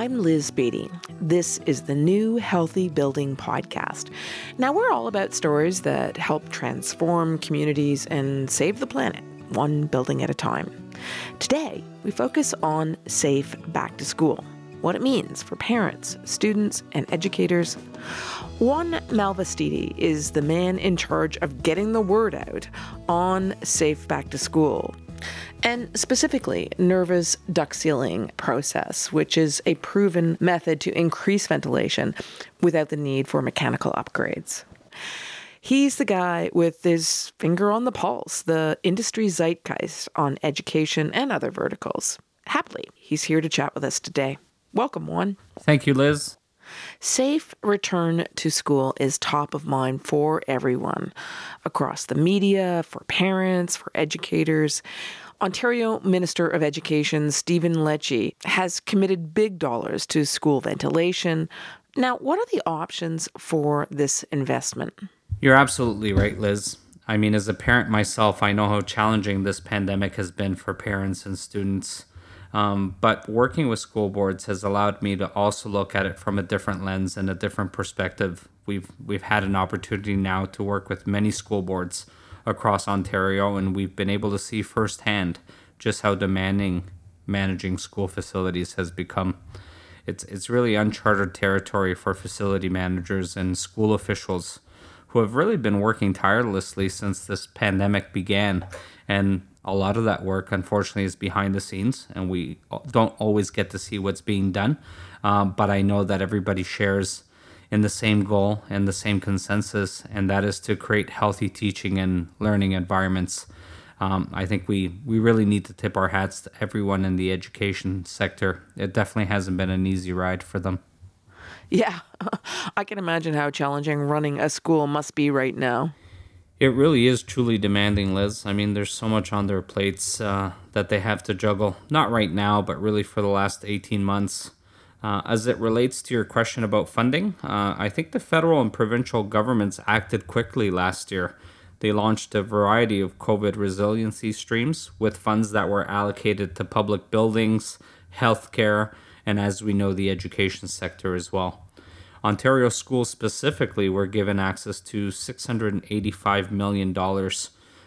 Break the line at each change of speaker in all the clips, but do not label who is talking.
I'm Liz Beatty. This is the new Healthy Building Podcast. Now, we're all about stories that help transform communities and save the planet, one building at a time. Today, we focus on safe back to school, what it means for parents, students, and educators. Juan Malvestitti is the man in charge of getting the word out on safe back to school and specifically Nerva's duct sealing process, which is a proven method to increase ventilation without the need for mechanical upgrades. He's the guy with his finger on the pulse, the industry zeitgeist on education and other verticals. Happily, he's here to chat with us today. Welcome, Juan.
Thank you, Liz.
Safe return to school is top of mind for everyone across the media, for parents, for educators. Ontario Minister of Education Stephen Lecce has committed big dollars to school ventilation. Now, what are the options for this investment?
You're absolutely right, Liz. I mean, as a parent myself, I know how challenging this pandemic has been for parents and students. Um, but working with school boards has allowed me to also look at it from a different lens and a different perspective. We've we've had an opportunity now to work with many school boards across Ontario, and we've been able to see firsthand just how demanding managing school facilities has become. It's it's really uncharted territory for facility managers and school officials who have really been working tirelessly since this pandemic began. And a lot of that work, unfortunately, is behind the scenes, and we don't always get to see what's being done. Um, but I know that everybody shares in the same goal and the same consensus, and that is to create healthy teaching and learning environments. Um, I think we, we really need to tip our hats to everyone in the education sector. It definitely hasn't been an easy ride for them.
Yeah, I can imagine how challenging running a school must be right now.
It really is truly demanding, Liz. I mean, there's so much on their plates uh, that they have to juggle. Not right now, but really for the last 18 months. Uh, as it relates to your question about funding, uh, I think the federal and provincial governments acted quickly last year. They launched a variety of COVID resiliency streams with funds that were allocated to public buildings, healthcare, and as we know, the education sector as well. Ontario schools specifically were given access to $685 million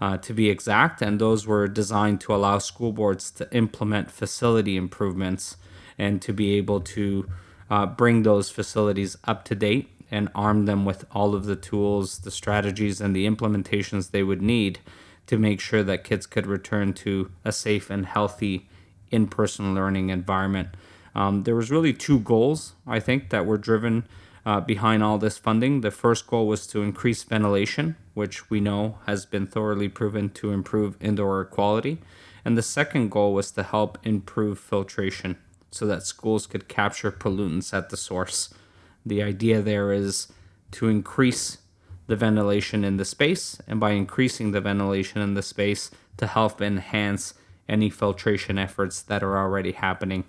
uh, to be exact, and those were designed to allow school boards to implement facility improvements and to be able to uh, bring those facilities up to date and arm them with all of the tools, the strategies, and the implementations they would need to make sure that kids could return to a safe and healthy in person learning environment. Um, there was really two goals, I think, that were driven uh, behind all this funding. The first goal was to increase ventilation, which we know has been thoroughly proven to improve indoor air quality. And the second goal was to help improve filtration so that schools could capture pollutants at the source. The idea there is to increase the ventilation in the space, and by increasing the ventilation in the space, to help enhance any filtration efforts that are already happening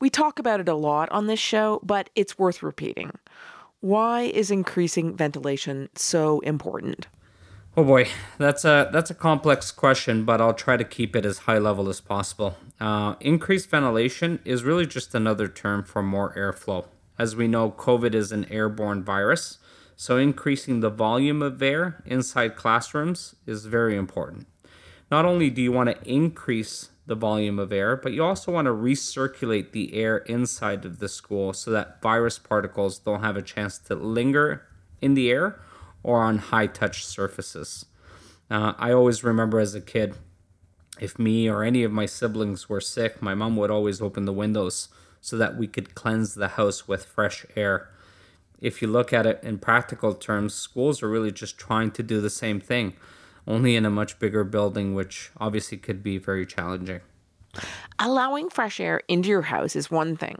we talk about it a lot on this show, but it's worth repeating. Why is increasing ventilation so important?
Oh boy, that's a that's a complex question, but I'll try to keep it as high level as possible. Uh, increased ventilation is really just another term for more airflow. As we know, COVID is an airborne virus, so increasing the volume of air inside classrooms is very important. Not only do you want to increase the volume of air, but you also want to recirculate the air inside of the school so that virus particles don't have a chance to linger in the air or on high touch surfaces. Uh, I always remember as a kid, if me or any of my siblings were sick, my mom would always open the windows so that we could cleanse the house with fresh air. If you look at it in practical terms, schools are really just trying to do the same thing only in a much bigger building, which obviously could be very challenging.
Allowing fresh air into your house is one thing,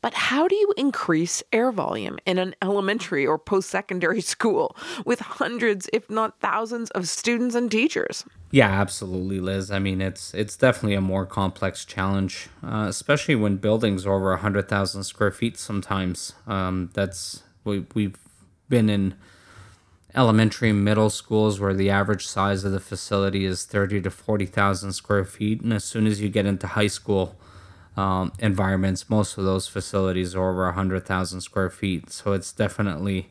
but how do you increase air volume in an elementary or post secondary school with hundreds, if not thousands, of students and teachers?
Yeah, absolutely, Liz. I mean, it's it's definitely a more complex challenge, uh, especially when buildings are over hundred thousand square feet. Sometimes um, that's we we've been in elementary and middle schools where the average size of the facility is 30 to 40,000 square feet. And as soon as you get into high school, um, environments. Most of those facilities are over 100,000 square feet. So it's definitely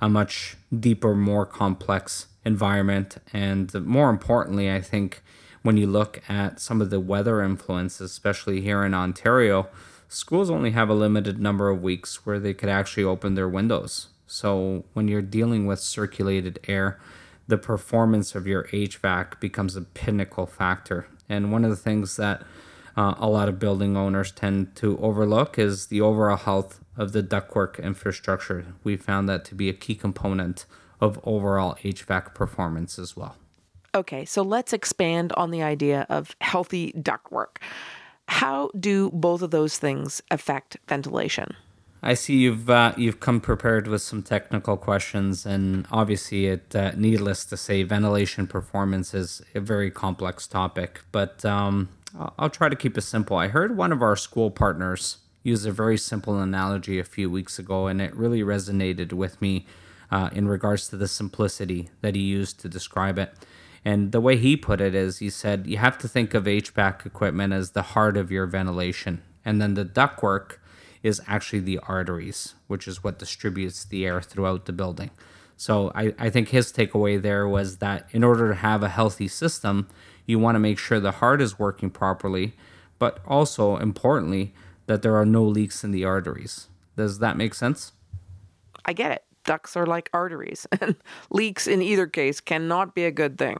a much deeper, more complex environment. And more importantly, I think when you look at some of the weather influences, especially here in Ontario, schools only have a limited number of weeks where they could actually open their windows. So when you're dealing with circulated air, the performance of your HVAC becomes a pinnacle factor. And one of the things that uh, a lot of building owners tend to overlook is the overall health of the ductwork infrastructure. We found that to be a key component of overall HVAC performance as well.
Okay, so let's expand on the idea of healthy ductwork. How do both of those things affect ventilation?
I see you've uh, you've come prepared with some technical questions, and obviously, it uh, needless to say, ventilation performance is a very complex topic. But um, I'll try to keep it simple. I heard one of our school partners use a very simple analogy a few weeks ago, and it really resonated with me uh, in regards to the simplicity that he used to describe it. And the way he put it is, he said, you have to think of HVAC equipment as the heart of your ventilation, and then the ductwork is actually the arteries, which is what distributes the air throughout the building. So I, I think his takeaway there was that in order to have a healthy system, you want to make sure the heart is working properly, but also importantly, that there are no leaks in the arteries. Does that make sense?
I get it. Ducts are like arteries, and leaks in either case cannot be a good thing.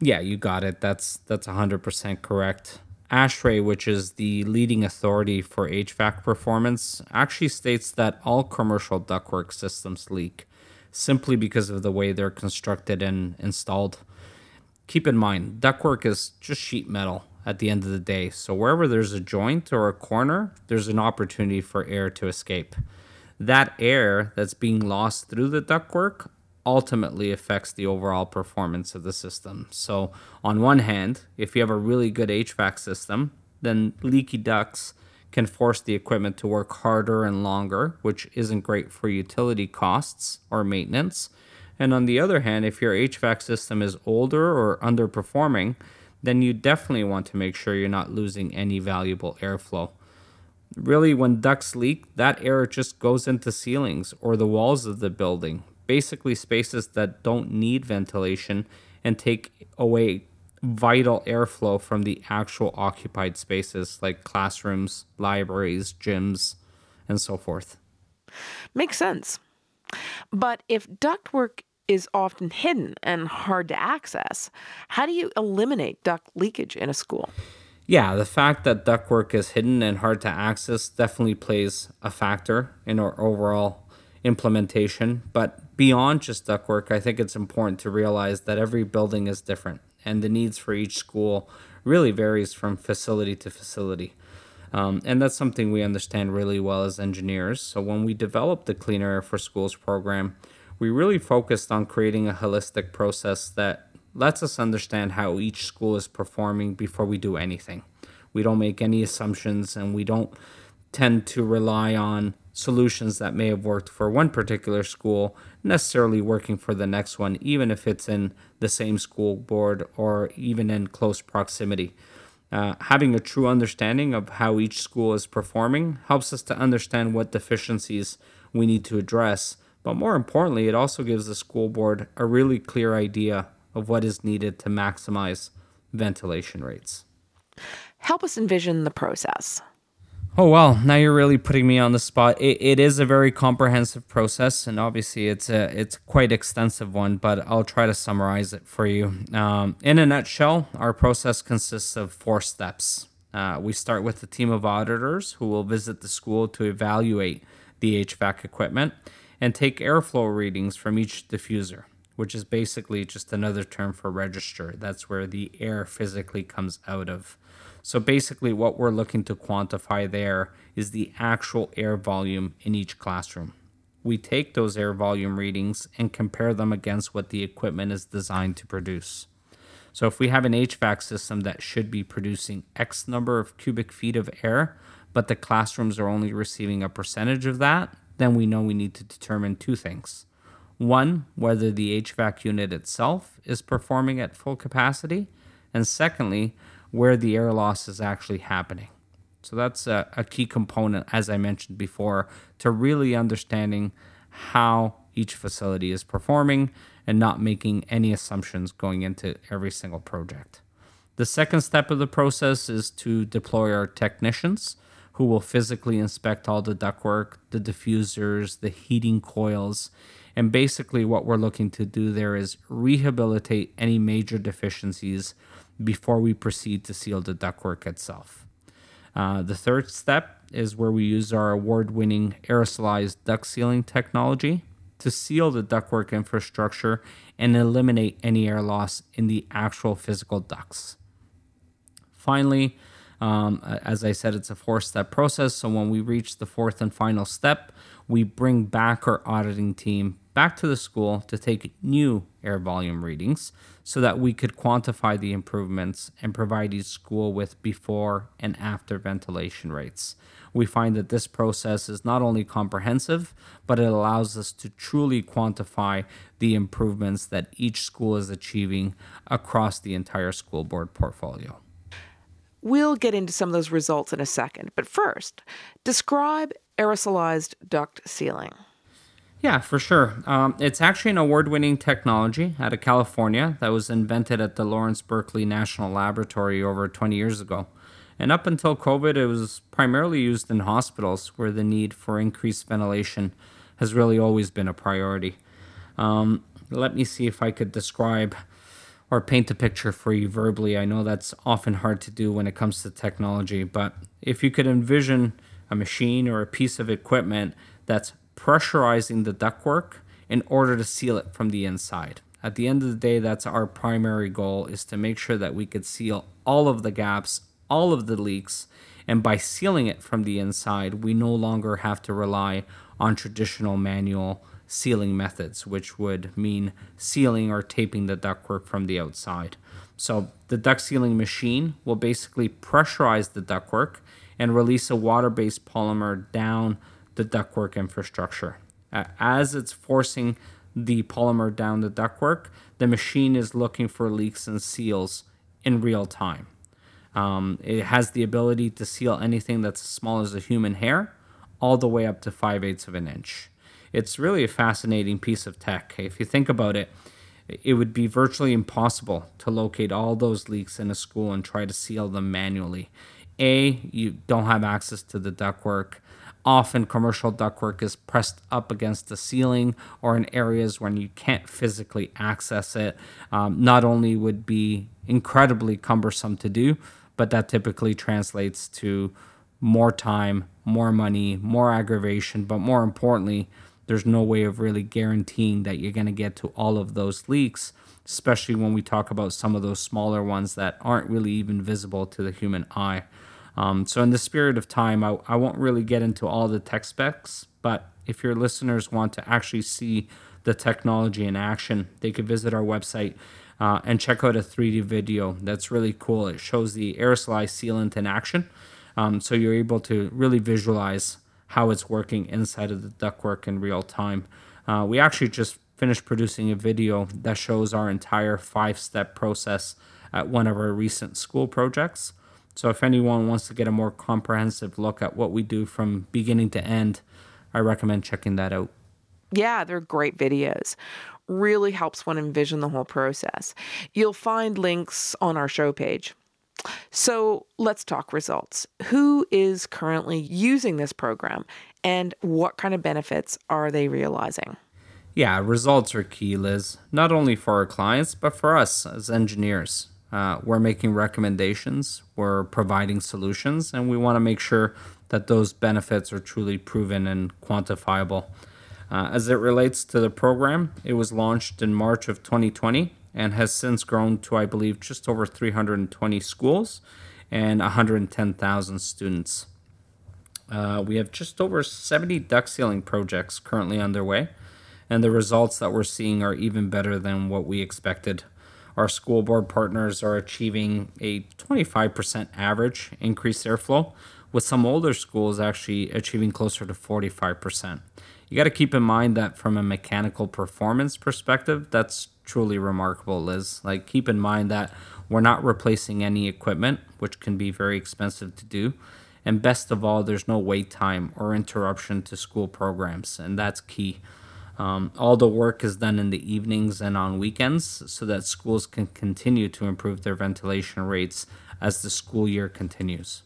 Yeah, you got it. That's that's 100% correct. ASHRAE, which is the leading authority for HVAC performance, actually states that all commercial ductwork systems leak simply because of the way they're constructed and installed. Keep in mind, ductwork is just sheet metal at the end of the day, so wherever there's a joint or a corner, there's an opportunity for air to escape. That air that's being lost through the ductwork ultimately affects the overall performance of the system. So, on one hand, if you have a really good HVAC system, then leaky ducts can force the equipment to work harder and longer, which isn't great for utility costs or maintenance. And on the other hand, if your HVAC system is older or underperforming, then you definitely want to make sure you're not losing any valuable airflow. Really, when ducts leak, that air just goes into ceilings or the walls of the building, basically spaces that don't need ventilation and take away vital airflow from the actual occupied spaces like classrooms, libraries, gyms, and so forth.
Makes sense. But if ductwork is often hidden and hard to access, how do you eliminate duct leakage in a school?
Yeah, the fact that ductwork is hidden and hard to access definitely plays a factor in our overall implementation. But beyond just ductwork, I think it's important to realize that every building is different and the needs for each school really varies from facility to facility. Um, and that's something we understand really well as engineers. So when we developed the Clean Air for Schools program, we really focused on creating a holistic process that lets us understand how each school is performing before we do anything. We don't make any assumptions and we don't tend to rely on solutions that may have worked for one particular school necessarily working for the next one, even if it's in the same school board or even in close proximity. Uh, having a true understanding of how each school is performing helps us to understand what deficiencies we need to address. But more importantly, it also gives the school board a really clear idea of what is needed to maximize ventilation rates.
Help us envision the process.
Oh well, now you're really putting me on the spot. It, it is a very comprehensive process, and obviously it's a it's quite extensive one. But I'll try to summarize it for you. Um, in a nutshell, our process consists of four steps. Uh, we start with a team of auditors who will visit the school to evaluate the HVAC equipment and take airflow readings from each diffuser, which is basically just another term for register. That's where the air physically comes out of. So basically, what we're looking to quantify there is the actual air volume in each classroom. We take those air volume readings and compare them against what the equipment is designed to produce. So if we have an HVAC system that should be producing X number of cubic feet of air, but the classrooms are only receiving a percentage of that, then we know we need to determine two things. One, whether the HVAC unit itself is performing at full capacity, and secondly, where the air loss is actually happening. So that's a, a key component, as I mentioned before, to really understanding how each facility is performing and not making any assumptions going into every single project. The second step of the process is to deploy our technicians who will physically inspect all the ductwork, the diffusers, the heating coils. And basically, what we're looking to do there is rehabilitate any major deficiencies before we proceed to seal the ductwork itself. Uh, the third step is where we use our award winning aerosolized duct sealing technology to seal the ductwork infrastructure and eliminate any air loss in the actual physical ducts. Finally, um, as I said, it's a four step process. So when we reach the fourth and final step, we bring back our auditing team back to the school to take new air volume readings so that we could quantify the improvements and provide each school with before and after ventilation rates. We find that this process is not only comprehensive, but it allows us to truly quantify the improvements that each school is achieving across the entire school board portfolio.
We'll get into some of those results in a second, but first, describe aerosolized duct sealing.
Yeah, for sure. Um, it's actually an award winning technology out of California that was invented at the Lawrence Berkeley National Laboratory over 20 years ago. And up until COVID, it was primarily used in hospitals where the need for increased ventilation has really always been a priority. Um, let me see if I could describe or paint a picture for you verbally. I know that's often hard to do when it comes to technology, but if you could envision a machine or a piece of equipment that's pressurizing the ductwork in order to seal it from the inside. At the end of the day, that's our primary goal is to make sure that we could seal all of the gaps, all of the leaks, and by sealing it from the inside, we no longer have to rely on traditional manual sealing methods, which would mean sealing or taping the ductwork from the outside. So the duct sealing machine will basically pressurize the ductwork and release a water-based polymer down the ductwork infrastructure. As it's forcing the polymer down the ductwork, the machine is looking for leaks and seals in real time. Um, it has the ability to seal anything that's as small as a human hair, all the way up to 5 eighths of an inch. It's really a fascinating piece of tech. If you think about it, it would be virtually impossible to locate all those leaks in a school and try to seal them manually. A, you don't have access to the ductwork. Often, commercial ductwork is pressed up against the ceiling or in areas when you can't physically access it. Um, not only would be incredibly cumbersome to do, but that typically translates to more time, more money, more aggravation, but more importantly, there's no way of really guaranteeing that you're going to get to all of those leaks, especially when we talk about some of those smaller ones that aren't really even visible to the human eye. Um, so, in the spirit of time, I, I won't really get into all the tech specs, but if your listeners want to actually see the technology in action, they could visit our website uh, and check out a 3D video that's really cool. It shows the aerosolized sealant in action. Um, so you're able to really visualize how it's working inside of the ductwork in real time. Uh, we actually just finished producing a video that shows our entire five step process at one of our recent school projects. So if anyone wants to get a more comprehensive look at what we do from beginning to end, I recommend checking that out.
Yeah, they're great videos. Really helps one envision the whole process. You'll find links on our show page. So let's talk results. Who is currently using this program and what kind of benefits are they realizing?
Yeah, results are key, Liz, not only for our clients, but for us as engineers. Uh, we're making recommendations, we're providing solutions, and we want to make sure that those benefits are truly proven and quantifiable. Uh, as it relates to the program, it was launched in March of 2020 and has since grown to, I believe, just over 320 schools and 110,000 students. Uh, we have just over 70 duct sealing projects currently underway, and the results that we're seeing are even better than what we expected our school board partners are achieving a 25% average increased airflow, with some older schools actually achieving closer to 45%. You got to keep in mind that from a mechanical performance perspective, that's truly remarkable, Liz. Like, keep in mind that we're not replacing any equipment, which can be very expensive to do. And best of all, there's no wait time or interruption to school programs, and that's key. Um, all the work is done in the evenings and on weekends so that schools can continue to improve their ventilation rates as the school year continues.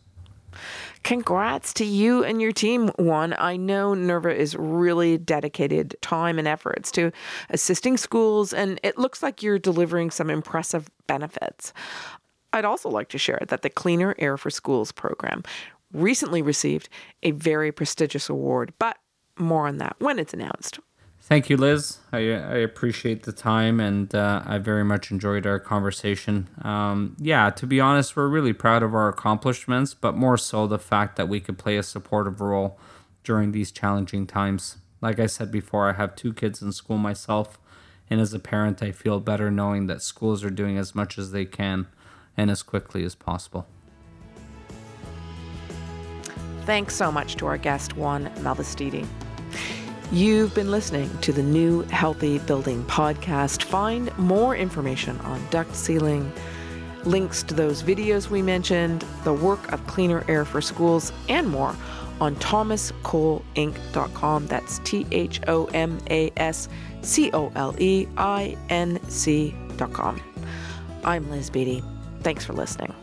Congrats to you and your team, Juan. I know NERVA is really dedicated time and efforts to assisting schools, and it looks like you're delivering some impressive benefits. I'd also like to share that the Cleaner Air for Schools program recently received a very prestigious award, but more on that when it's announced.
Thank you, Liz. I, I appreciate the time and uh, I very much enjoyed our conversation. Um, yeah, to be honest, we're really proud of our accomplishments, but more so the fact that we could play a supportive role during these challenging times. Like I said before, I have two kids in school myself, and as a parent, I feel better knowing that schools are doing as much as they can and as quickly as possible.
Thanks so much to our guest, Juan Malvestitti. You've been listening to the new Healthy Building podcast. Find more information on duct sealing, links to those videos we mentioned, the work of Cleaner Air for Schools, and more on thomascoleinc.com. That's T H O M A S C O L E I N C.com. I'm Liz Beatty. Thanks for listening.